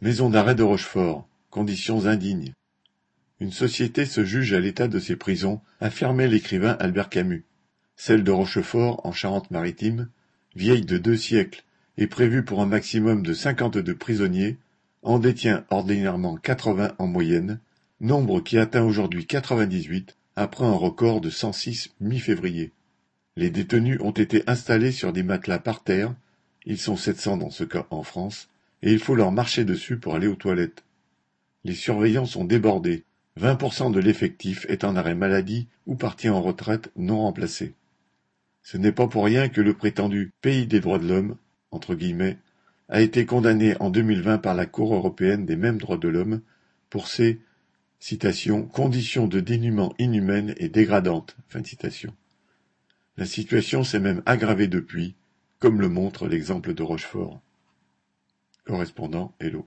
Maison d'arrêt de Rochefort, conditions indignes. Une société se juge à l'état de ses prisons, affirmait l'écrivain Albert Camus. Celle de Rochefort, en Charente-Maritime, vieille de deux siècles et prévue pour un maximum de cinquante-deux prisonniers, en détient ordinairement quatre-vingts en moyenne, nombre qui atteint aujourd'hui quatre-vingt-dix-huit après un record de cent six mi-février. Les détenus ont été installés sur des matelas par terre, ils sont sept cents dans ce cas en France, et il faut leur marcher dessus pour aller aux toilettes. Les surveillants sont débordés, vingt pour cent de l'effectif est en arrêt maladie ou parti en retraite non remplacé. Ce n'est pas pour rien que le prétendu pays des droits de l'homme, entre guillemets, a été condamné en 2020 par la Cour européenne des mêmes droits de l'homme pour ses citation, conditions de dénuement inhumaines et dégradantes. La situation s'est même aggravée depuis, comme le montre l'exemple de Rochefort. Correspondant Hello.